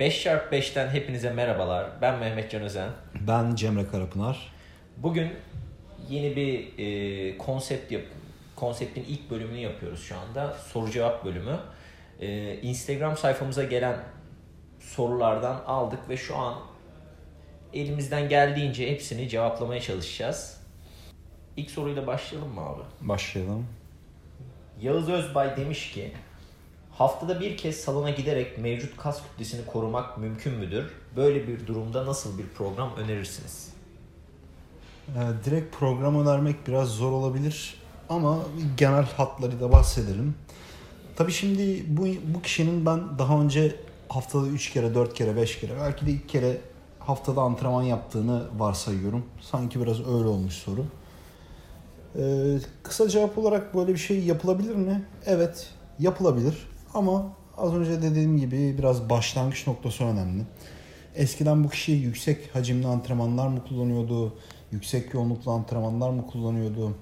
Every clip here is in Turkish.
5x5'ten hepinize merhabalar. Ben Mehmet Can Özen. Ben Cemre Karapınar. Bugün yeni bir e, konsept yap konseptin ilk bölümünü yapıyoruz şu anda. Soru cevap bölümü. E, Instagram sayfamıza gelen sorulardan aldık ve şu an elimizden geldiğince hepsini cevaplamaya çalışacağız. İlk soruyla başlayalım mı abi? Başlayalım. Yağız Özbay demiş ki haftada bir kez salona giderek mevcut kas kütlesini korumak mümkün müdür? Böyle bir durumda nasıl bir program önerirsiniz? Ee, direkt program önermek biraz zor olabilir ama genel hatları da bahsedelim. Tabii şimdi bu, bu kişinin ben daha önce haftada 3 kere, 4 kere, 5 kere belki de 2 kere haftada antrenman yaptığını varsayıyorum. Sanki biraz öyle olmuş soru. Ee, kısa cevap olarak böyle bir şey yapılabilir mi? Evet, yapılabilir. Ama az önce dediğim gibi biraz başlangıç noktası önemli. Eskiden bu kişi yüksek hacimli antrenmanlar mı kullanıyordu? Yüksek yoğunluklu antrenmanlar mı kullanıyordu?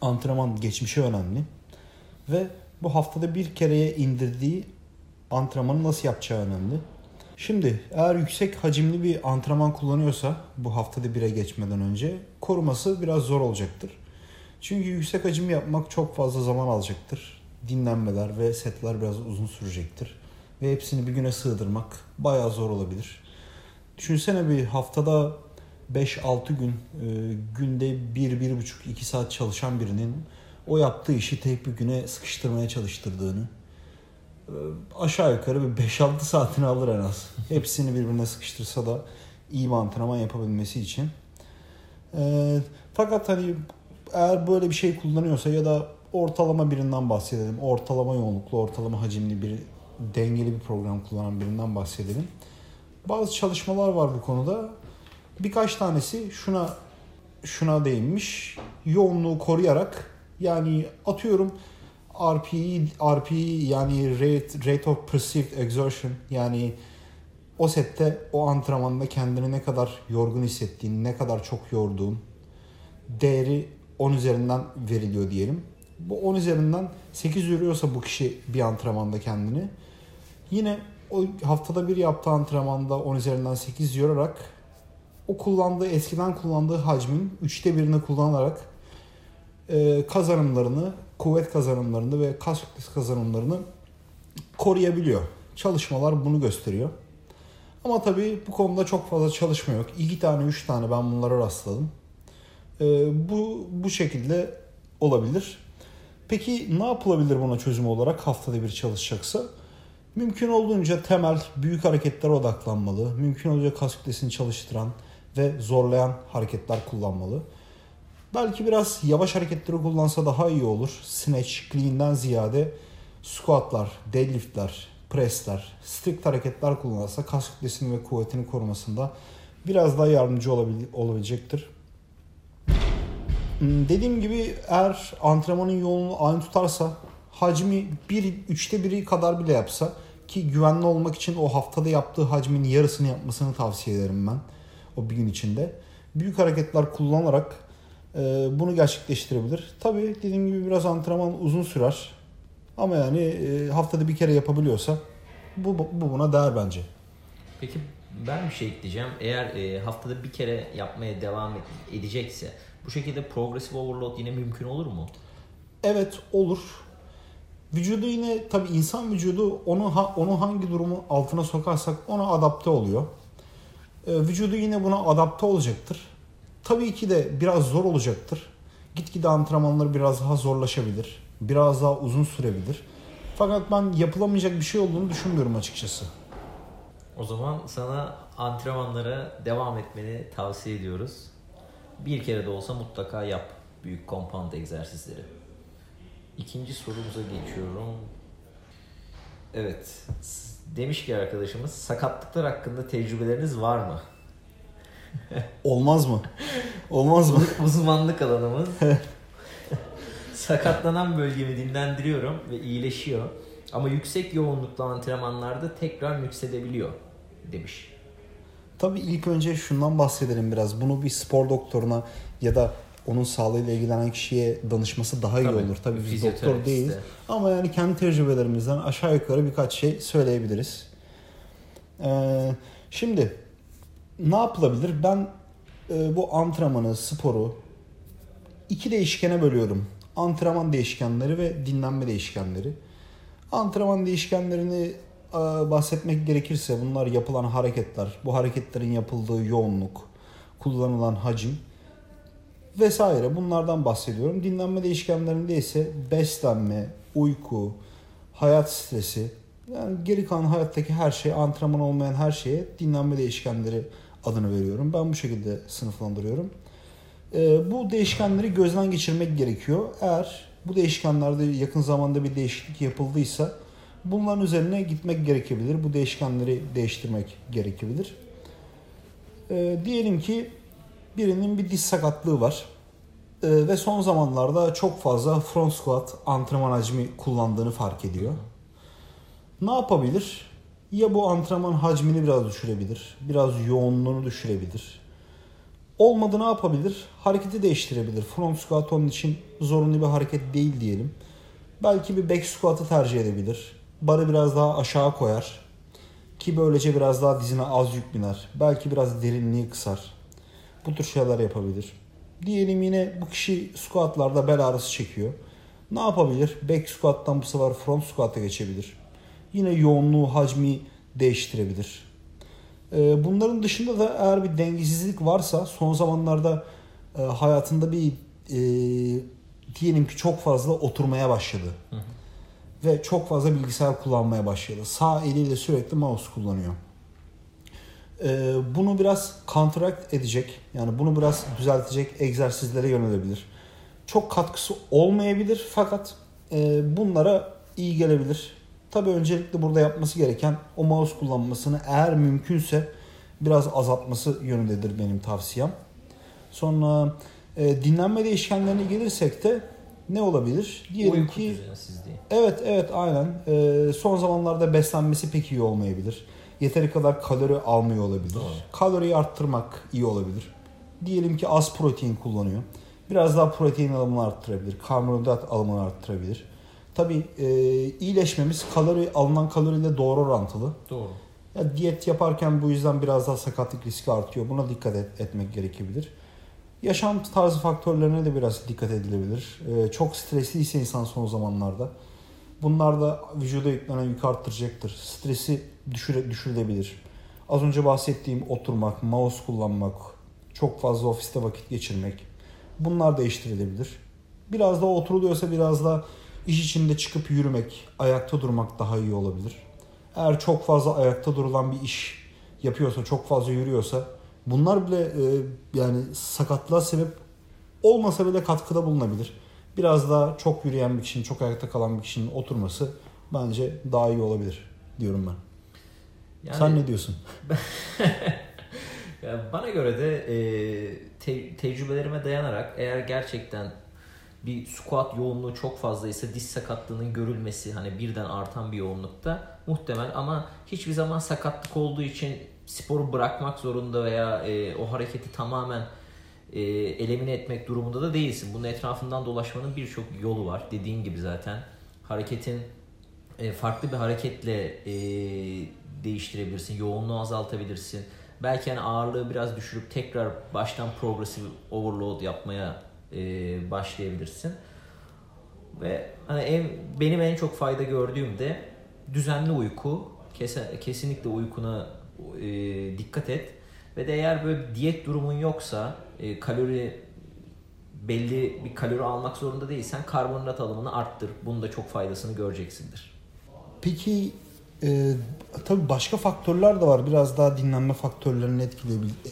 Antrenman geçmişi önemli. Ve bu haftada bir kereye indirdiği antrenmanı nasıl yapacağı önemli. Şimdi eğer yüksek hacimli bir antrenman kullanıyorsa bu haftada bire geçmeden önce koruması biraz zor olacaktır. Çünkü yüksek hacim yapmak çok fazla zaman alacaktır. Dinlenmeler ve setler biraz uzun sürecektir. Ve hepsini bir güne sığdırmak bayağı zor olabilir. Düşünsene bir haftada 5-6 gün e, günde 1-1,5-2 saat çalışan birinin o yaptığı işi tek bir güne sıkıştırmaya çalıştırdığını e, aşağı yukarı bir 5-6 saatini alır en az. Hepsini birbirine sıkıştırsa da iyi bir antrenman yapabilmesi için. E, fakat hani eğer böyle bir şey kullanıyorsa ya da ortalama birinden bahsedelim. Ortalama yoğunluklu, ortalama hacimli bir dengeli bir program kullanan birinden bahsedelim. Bazı çalışmalar var bu konuda. Birkaç tanesi şuna şuna değinmiş. Yoğunluğu koruyarak yani atıyorum RPE, RPE yani rate, rate of perceived exertion yani o sette o antrenmanda kendini ne kadar yorgun hissettiğin, ne kadar çok yorduğun değeri 10 üzerinden veriliyor diyelim. Bu 10 üzerinden 8 yürüyorsa bu kişi bir antrenmanda kendini yine o haftada bir yaptığı antrenmanda 10 üzerinden 8 yorarak o kullandığı eskiden kullandığı hacmin üçte birini kullanarak e, kazanımlarını, kuvvet kazanımlarını ve kas kütlesi kazanımlarını koruyabiliyor. Çalışmalar bunu gösteriyor. Ama tabii bu konuda çok fazla çalışma yok. İki tane, üç tane ben bunlara rastladım. E, bu bu şekilde olabilir. Peki ne yapılabilir buna çözüm olarak haftada bir çalışacaksa? Mümkün olduğunca temel büyük hareketlere odaklanmalı. Mümkün olduğunca kas kütlesini çalıştıran ve zorlayan hareketler kullanmalı. Belki biraz yavaş hareketleri kullansa daha iyi olur. Snatch, clean'den ziyade squatlar, deadliftler, pressler, strict hareketler kullanırsa kas kütlesini ve kuvvetini korumasında biraz daha yardımcı olabilecektir. Hmm, dediğim gibi eğer antrenmanın yoğunluğu aynı tutarsa hacmi bir, üçte biri kadar bile yapsa ki güvenli olmak için o haftada yaptığı hacmin yarısını yapmasını tavsiye ederim ben o bir gün içinde. Büyük hareketler kullanarak e, bunu gerçekleştirebilir. Tabi dediğim gibi biraz antrenman uzun sürer. Ama yani e, haftada bir kere yapabiliyorsa bu, bu buna değer bence. Peki ben bir şey ekleyeceğim. Eğer e, haftada bir kere yapmaya devam edecekse bu şekilde progressive overload yine mümkün olur mu? Evet olur. Vücudu yine tabi insan vücudu onu onu hangi durumu altına sokarsak ona adapte oluyor. Ee, vücudu yine buna adapte olacaktır. Tabii ki de biraz zor olacaktır. Gitgide antrenmanları biraz daha zorlaşabilir. Biraz daha uzun sürebilir. Fakat ben yapılamayacak bir şey olduğunu düşünmüyorum açıkçası. O zaman sana antrenmanlara devam etmeni tavsiye ediyoruz. Bir kere de olsa mutlaka yap büyük compound egzersizleri. İkinci sorumuza geçiyorum. Evet. Demiş ki arkadaşımız sakatlıklar hakkında tecrübeleriniz var mı? Olmaz mı? Olmaz mı? Uzmanlık alanımız. Sakatlanan bölgemi dinlendiriyorum ve iyileşiyor. Ama yüksek yoğunluklu antrenmanlarda tekrar nüksedebiliyor demiş. Tabii ilk önce şundan bahsedelim biraz. Bunu bir spor doktoruna ya da onun sağlığıyla ilgilenen kişiye danışması daha iyi Tabii, olur. Tabii biz doktor değiliz. Ama yani kendi tecrübelerimizden aşağı yukarı birkaç şey söyleyebiliriz. Ee, şimdi ne yapılabilir? Ben e, bu antrenmanı, sporu iki değişkene bölüyorum. Antrenman değişkenleri ve dinlenme değişkenleri. Antrenman değişkenlerini bahsetmek gerekirse bunlar yapılan hareketler, bu hareketlerin yapıldığı yoğunluk, kullanılan hacim vesaire bunlardan bahsediyorum. Dinlenme değişkenlerinde ise beslenme, uyku, hayat stresi yani geri kalan hayattaki her şey, antrenman olmayan her şeye dinlenme değişkenleri adını veriyorum. Ben bu şekilde sınıflandırıyorum. E, bu değişkenleri gözden geçirmek gerekiyor. Eğer bu değişkenlerde yakın zamanda bir değişiklik yapıldıysa bunların üzerine gitmek gerekebilir. Bu değişkenleri değiştirmek gerekebilir. E, diyelim ki birinin bir diz sakatlığı var. E, ve son zamanlarda çok fazla front squat antrenman hacmi kullandığını fark ediyor. Ne yapabilir? Ya bu antrenman hacmini biraz düşürebilir, biraz yoğunluğunu düşürebilir. Olmadı ne yapabilir? Hareketi değiştirebilir. Front squat onun için zorunlu bir hareket değil diyelim. Belki bir back squat'ı tercih edebilir. Barı biraz daha aşağı koyar. Ki böylece biraz daha dizine az yük biner. Belki biraz derinliği kısar. Bu tür şeyler yapabilir. Diyelim yine bu kişi squatlarda bel ağrısı çekiyor. Ne yapabilir? Back squat'tan bu sefer front squat'a geçebilir. Yine yoğunluğu, hacmi değiştirebilir. Ee, bunların dışında da eğer bir dengesizlik varsa son zamanlarda e, hayatında bir e, diyelim ki çok fazla oturmaya başladı. Hı hı. Ve çok fazla bilgisayar kullanmaya başladı. Sağ eliyle sürekli mouse kullanıyor. Ee, bunu biraz counteract edecek yani bunu biraz düzeltecek egzersizlere yönelebilir. Çok katkısı olmayabilir fakat e, bunlara iyi gelebilir. Tabii öncelikle burada yapması gereken o mouse kullanmasını eğer mümkünse biraz azaltması yönündedir benim tavsiyem. Sonra e, dinlenme değişkenlerine gelirsek de ne olabilir? Diyelim Uyku ki Evet evet aynen. E, son zamanlarda beslenmesi pek iyi olmayabilir. Yeteri kadar kalori almıyor olabilir. Doğru. Kaloriyi arttırmak iyi olabilir. Diyelim ki az protein kullanıyor. Biraz daha protein alımını arttırabilir. Karbonhidrat alımını arttırabilir. Tabii e, iyileşmemiz kalori alınan kaloriyle doğru orantılı. Doğru. Ya diyet yaparken bu yüzden biraz daha sakatlık riski artıyor. Buna dikkat et, etmek gerekebilir. Yaşam tarzı faktörlerine de biraz dikkat edilebilir. Ee, çok stresliyse insan son zamanlarda bunlar da vücuda yüklenen yük arttıracaktır. Stresi düşüre, düşürülebilir. Az önce bahsettiğim oturmak, mouse kullanmak, çok fazla ofiste vakit geçirmek bunlar değiştirilebilir. Biraz da oturuluyorsa biraz da iş içinde çıkıp yürümek, ayakta durmak daha iyi olabilir. Eğer çok fazla ayakta durulan bir iş yapıyorsa, çok fazla yürüyorsa bunlar bile e, yani sakatlığa sebep olmasa bile katkıda bulunabilir. Biraz daha çok yürüyen bir kişinin, çok ayakta kalan bir kişinin oturması bence daha iyi olabilir diyorum ben. Yani, Sen ne diyorsun? yani bana göre de e, te- tecrübelerime dayanarak eğer gerçekten bir squat yoğunluğu çok fazlaysa diz sakatlığının görülmesi hani birden artan bir yoğunlukta muhtemel ama hiçbir zaman sakatlık olduğu için sporu bırakmak zorunda veya e, o hareketi tamamen e, elimine etmek durumunda da değilsin. Bunun etrafından dolaşmanın birçok yolu var. Dediğin gibi zaten hareketin e, farklı bir hareketle e, değiştirebilirsin. Yoğunluğu azaltabilirsin. Belki yani ağırlığı biraz düşürüp tekrar baştan progresif overload yapmaya e, başlayabilirsin. Ve hani en, benim en çok fayda gördüğüm de düzenli uyku. Kes, kesinlikle uykuna e, dikkat et. Ve de eğer böyle diyet durumun yoksa e, kalori belli bir kalori almak zorunda değilsen karbonhidrat alımını arttır. Bunun da çok faydasını göreceksindir. Peki e, tabii başka faktörler de var. Biraz daha dinlenme faktörlerini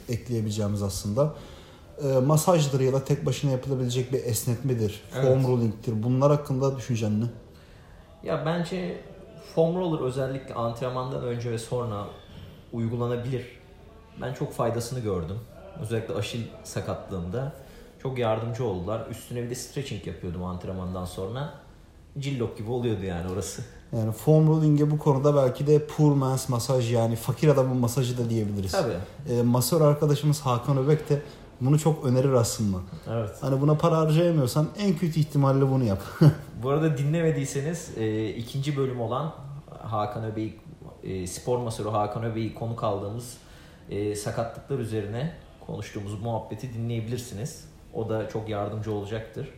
ekleyebileceğimiz aslında. E, masajdır ya da tek başına yapılabilecek bir esnetmedir. Evet. Foam rolling'tir. Bunlar hakkında düşüncen ne? Ya bence foam roller özellikle antrenmandan önce ve sonra uygulanabilir. Ben çok faydasını gördüm. Özellikle aşil sakatlığımda çok yardımcı oldular. Üstüne bir de stretching yapıyordum antrenmandan sonra. Cillok gibi oluyordu yani orası. Yani foam rolling'e bu konuda belki de poor man's masaj yani fakir adamın masajı da diyebiliriz. Tabii. E, masör arkadaşımız Hakan Öbek de bunu çok önerir aslında. Evet. Hani buna para harcayamıyorsan en kötü ihtimalle bunu yap. bu arada dinlemediyseniz e, ikinci bölüm olan Hakan Öbek'i e, spor masörü Hakan Öbey'i konuk aldığımız e, sakatlıklar üzerine konuştuğumuz muhabbeti dinleyebilirsiniz. O da çok yardımcı olacaktır.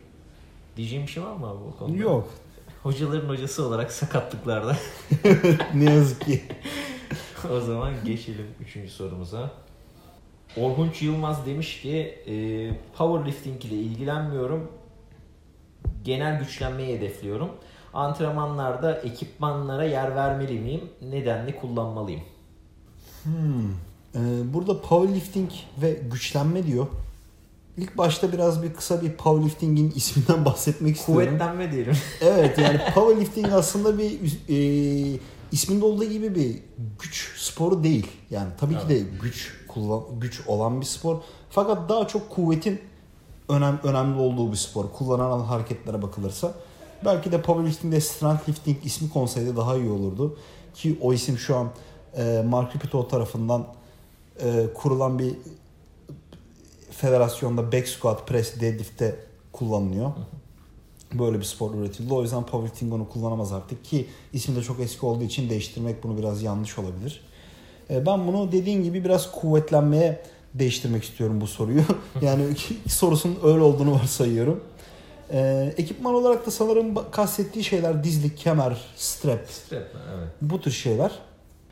Diyeceğim bir şey var mı abi bu konuda? Yok. Hocaların hocası olarak sakatlıklarda. ne yazık ki. o zaman geçelim üçüncü sorumuza. Orhunç Yılmaz demiş ki e, powerlifting ile ilgilenmiyorum. Genel güçlenmeyi hedefliyorum. Antrenmanlarda ekipmanlara yer vermeli miyim? Nedenli kullanmalıyım? Hmm. Ee, burada powerlifting ve güçlenme diyor. İlk başta biraz bir kısa bir powerlifting'in isminden bahsetmek istiyorum. Kuvvetlenme diyelim. evet yani powerlifting aslında bir e, isminde olduğu gibi bir güç sporu değil. Yani tabii Evet. ki de güç kullan güç olan bir spor. Fakat daha çok kuvvetin önem, önemli olduğu bir spor. Kullanılan hareketlere bakılırsa. Belki de powerlifting'de strength lifting ismi konseyde daha iyi olurdu. Ki o isim şu an e, Mark Ripito tarafından e, kurulan bir federasyonda back squat, press, deadlift'te kullanılıyor. Böyle bir spor üretildi. O yüzden powerlifting onu kullanamaz artık ki ismi de çok eski olduğu için değiştirmek bunu biraz yanlış olabilir. E, Ben bunu dediğin gibi biraz kuvvetlenmeye değiştirmek istiyorum bu soruyu. yani sorusunun öyle olduğunu varsayıyorum. E, ekipman olarak da sanırım kastettiği şeyler dizlik, kemer, strap, Strap? Evet. bu tür şeyler.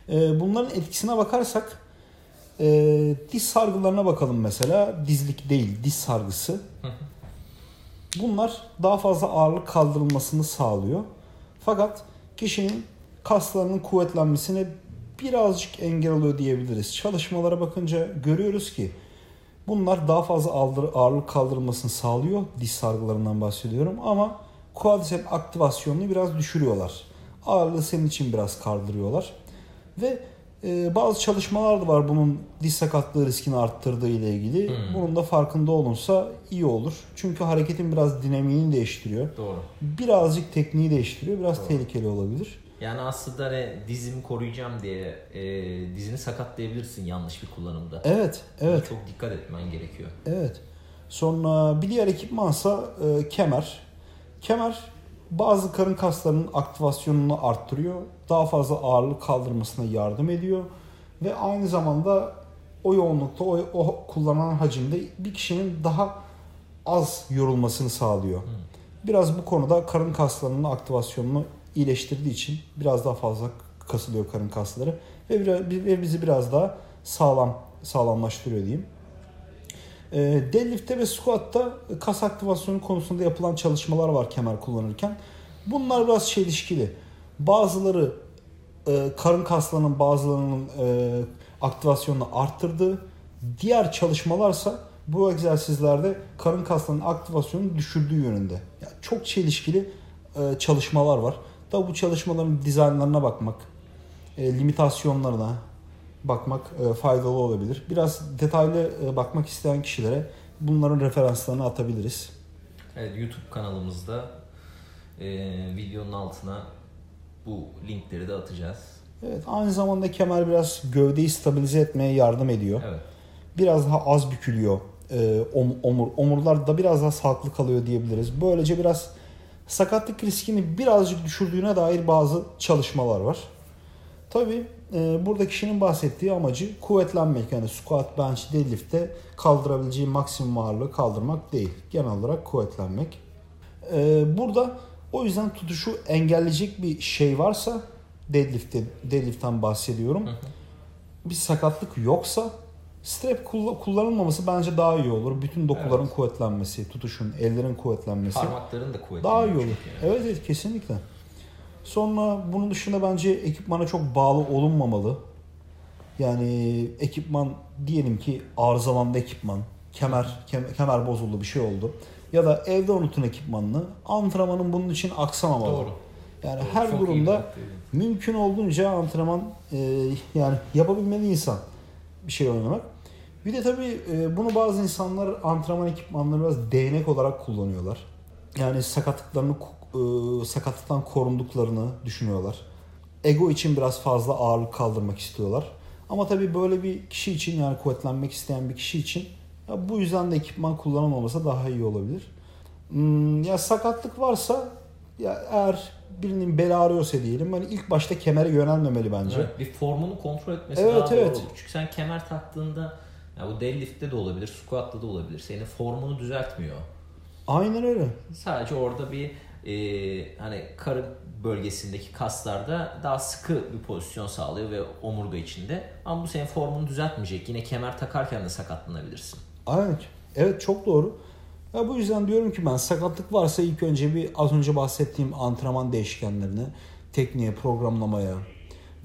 E, bunların etkisine bakarsak e, diz sargılarına bakalım mesela. Dizlik değil, diz sargısı. Bunlar daha fazla ağırlık kaldırılmasını sağlıyor. Fakat kişinin kaslarının kuvvetlenmesine birazcık engel oluyor diyebiliriz. Çalışmalara bakınca görüyoruz ki bunlar daha fazla ağır- ağırlık kaldırılmasını sağlıyor. Diz sargılarından bahsediyorum ama quadricep aktivasyonunu biraz düşürüyorlar. Ağırlığı senin için biraz kaldırıyorlar. Ve e, bazı çalışmalar da var bunun diz sakatlığı riskini arttırdığı ile ilgili. Hmm. Bunun da farkında olunsa iyi olur. Çünkü hareketin biraz dinamiğini değiştiriyor. Doğru. Birazcık tekniği değiştiriyor. Biraz Doğru. tehlikeli olabilir. Yani aslında hani dizimi koruyacağım diye e, dizini sakatlayabilirsin yanlış bir kullanımda. Evet, evet, Çok dikkat etmen gerekiyor. evet. Sonra bir diğer ekipmansa e, kemer. Kemer bazı karın kaslarının aktivasyonunu arttırıyor. Daha fazla ağırlık kaldırmasına yardım ediyor. Ve aynı zamanda o yoğunlukta, o, o kullanan hacimde bir kişinin daha az yorulmasını sağlıyor. Biraz bu konuda karın kaslarının aktivasyonunu iyileştirdiği için biraz daha fazla kasılıyor karın kasları ve, biraz, ve bizi biraz daha sağlam sağlamlaştırıyor diyeyim. E, deadlift'te ve squat'ta kas aktivasyonu konusunda yapılan çalışmalar var kemer kullanırken. Bunlar biraz çelişkili. Bazıları e, karın kaslarının bazılarının e, aktivasyonunu arttırdığı, diğer çalışmalarsa bu egzersizlerde karın kaslarının aktivasyonunu düşürdüğü yönünde. Yani çok çelişkili e, çalışmalar var. Tabi bu çalışmaların dizaynlarına bakmak, e, limitasyonlarına bakmak e, faydalı olabilir. Biraz detaylı e, bakmak isteyen kişilere bunların referanslarını atabiliriz. Evet YouTube kanalımızda e, videonun altına bu linkleri de atacağız. Evet, aynı zamanda kemer biraz gövdeyi stabilize etmeye yardım ediyor. Evet. Biraz daha az bükülüyor. E, om- omur omurlar da biraz daha sağlıklı kalıyor diyebiliriz. Böylece biraz sakatlık riskini birazcık düşürdüğüne dair bazı çalışmalar var. Tabii e, burada kişinin bahsettiği amacı kuvvetlenmek. Yani squat, bench, deadlift'te kaldırabileceği maksimum ağırlığı kaldırmak değil. Genel olarak kuvvetlenmek. E, burada o yüzden tutuşu engelleyecek bir şey varsa deadlift'te, deadlift'ten bahsediyorum. Hı hı. Bir sakatlık yoksa strap kulla- kullanılmaması bence daha iyi olur. Bütün dokuların Evet. kuvvetlenmesi, tutuşun, ellerin kuvvetlenmesi Parmakların da kuvvetli. daha iyi olur. çünkü. Evet evet kesinlikle. Sonra bunun dışında bence ekipmana çok bağlı olunmamalı. Yani ekipman diyelim ki arızalandı ekipman. Kemer, kem- kemer bozuldu bir şey oldu. Ya da evde unutun ekipmanını. Antrenmanın bunun için aksamamalı. Doğru. Yani Doğru. her Çok durumda mümkün olduğunca antrenman e, yani yapabilmeli insan bir şey oynamak. Bir de tabii e, bunu bazı insanlar antrenman ekipmanları biraz değnek olarak kullanıyorlar. Yani sakatlıklarını e, sakatlıktan korunduklarını düşünüyorlar. Ego için biraz fazla ağırlık kaldırmak istiyorlar. Ama tabii böyle bir kişi için yani kuvvetlenmek isteyen bir kişi için ya bu yüzden de ekipman kullanılmaması daha iyi olabilir. Hmm, ya sakatlık varsa ya eğer birinin beli ağrıyorsa diyelim hani ilk başta kemere yönelmemeli bence. Evet, bir formunu kontrol etmesi Evet, daha doğru evet. olur. Çünkü sen kemer taktığında ya bu deadlift'te de olabilir, squat'ta da olabilir. Senin formunu düzeltmiyor. Aynen öyle. Sadece orada bir e, hani karın bölgesindeki kaslarda daha sıkı bir pozisyon sağlıyor ve omurga içinde. Ama bu senin formunu düzeltmeyecek. Yine kemer takarken de sakatlanabilirsin. Evet. Evet çok doğru. Ya bu yüzden diyorum ki ben sakatlık varsa ilk önce bir az önce bahsettiğim antrenman değişkenlerine, tekniğe, programlamaya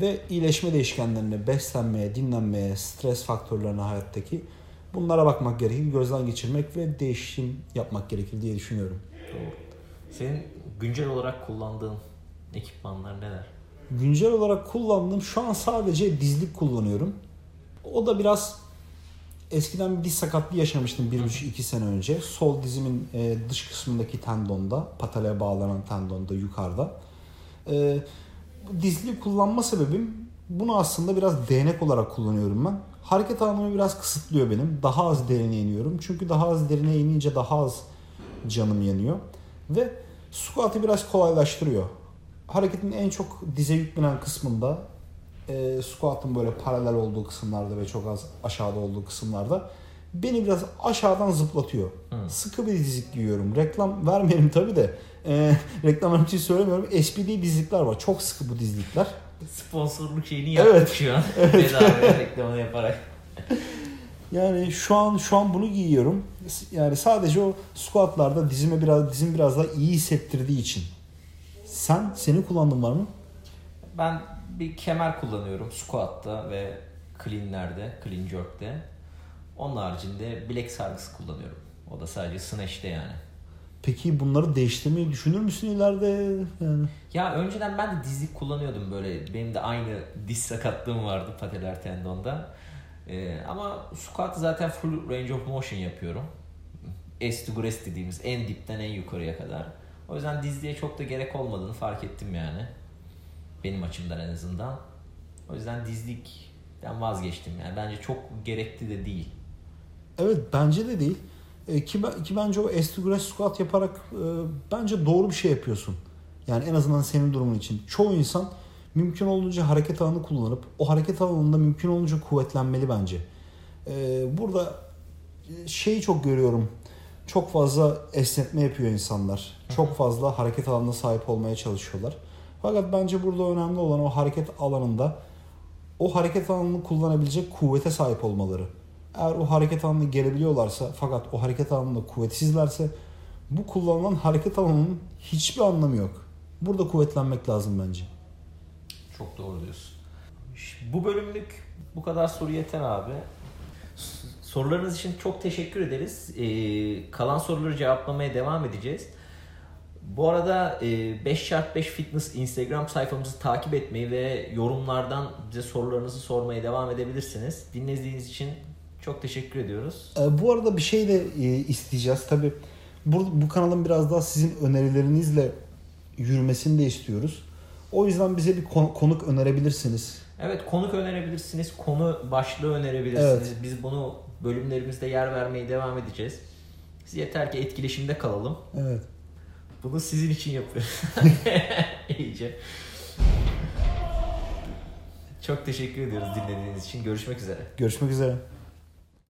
ve iyileşme değişkenlerine, beslenmeye, dinlenmeye, stres faktörlerine hayattaki bunlara bakmak gerekir, gözden geçirmek ve değişim yapmak gerekir diye düşünüyorum. Doğru. Senin güncel olarak kullandığın ekipmanlar neler? Güncel olarak kullandığım şu an sadece dizlik kullanıyorum. O da biraz eskiden bir diz sakatlığı yaşamıştım 1,5-2 sene önce. Sol dizimin e, dış kısmındaki tendonda, patale bağlanan tendonda yukarıda. E, bu dizli kullanma sebebim bunu aslında biraz değnek olarak kullanıyorum ben. Hareket alanımı biraz kısıtlıyor benim. Daha az derine iniyorum. Çünkü daha az derine inince daha az canım yanıyor. Ve squat'ı biraz kolaylaştırıyor. Hareketin en çok dize yüklenen kısmında e, squat'ın böyle paralel olduğu kısımlarda ve çok az aşağıda olduğu kısımlarda beni biraz aşağıdan zıplatıyor. Hı. Sıkı bir dizlik giyiyorum. Reklam vermeyelim tabi de. E, reklam için söylemiyorum. SPD dizlikler var. Çok sıkı bu dizlikler. Sponsorluk şeyini yaptık Evet. şu an. Bedava reklamını yaparak. Yani şu an şu an bunu giyiyorum. Yani sadece o squatlarda dizime biraz dizim biraz daha iyi hissettirdiği için. Sen senin kullandığın var mı? Ben bir kemer kullanıyorum squat'ta ve clean'lerde, clean jerk'te. Onun haricinde bilek sargısı kullanıyorum. O da sadece snatch'te yani. Peki bunları değiştirmeyi düşünür müsün ileride? Yani Ya önceden ben de dizlik kullanıyordum böyle. Benim de aynı diz sakatlığım vardı pateler tendonda. Ee, ama squat zaten full range of motion yapıyorum. S to grace dediğimiz en dipten en yukarıya kadar. O yüzden dizliğe çok da gerek olmadığını fark ettim yani. Benim açımdan en azından. O yüzden dizlikten vazgeçtim yani. Bence çok gerekli de değil. Evet bence de değil. E, ki, ki bence o S2 squat yaparak e, bence doğru bir şey yapıyorsun. Yani en azından senin durumun için. Çoğu insan mümkün olduğunca hareket alanı kullanıp o hareket alanında mümkün olduğunca kuvvetlenmeli bence. E, burada şeyi çok görüyorum. Çok fazla esnetme yapıyor insanlar. Çok fazla hareket alanına sahip olmaya çalışıyorlar. Fakat bence burada önemli olan o hareket alanında o hareket alanını kullanabilecek kuvvete sahip olmaları. Eğer o hareket alanını gelebiliyorlarsa fakat o hareket alanında kuvvetsizlerse bu kullanılan hareket alanının hiçbir anlamı yok. Burada kuvvetlenmek lazım bence. Çok doğru diyorsun. Bu bölümlük bu kadar soru yeter abi. Sorularınız için çok teşekkür ederiz. Ee, kalan soruları cevaplamaya devam edeceğiz. Bu arada e, 5x5 Fitness Instagram sayfamızı takip etmeyi ve yorumlardan bize sorularınızı sormaya devam edebilirsiniz. Dinlediğiniz için çok teşekkür ediyoruz. Ee, bu arada bir şey de e, isteyeceğiz. Tabi bu, bu kanalın biraz daha sizin önerilerinizle yürümesini de istiyoruz. O yüzden bize bir kon- konuk önerebilirsiniz. Evet konuk önerebilirsiniz, konu başlığı önerebilirsiniz. Evet. Biz bunu bölümlerimizde yer vermeye devam edeceğiz. Siz yeter ki etkileşimde kalalım. Evet. Bunu sizin için yapıyoruz. İyice. Çok teşekkür ediyoruz dinlediğiniz için. Görüşmek üzere. Görüşmek üzere.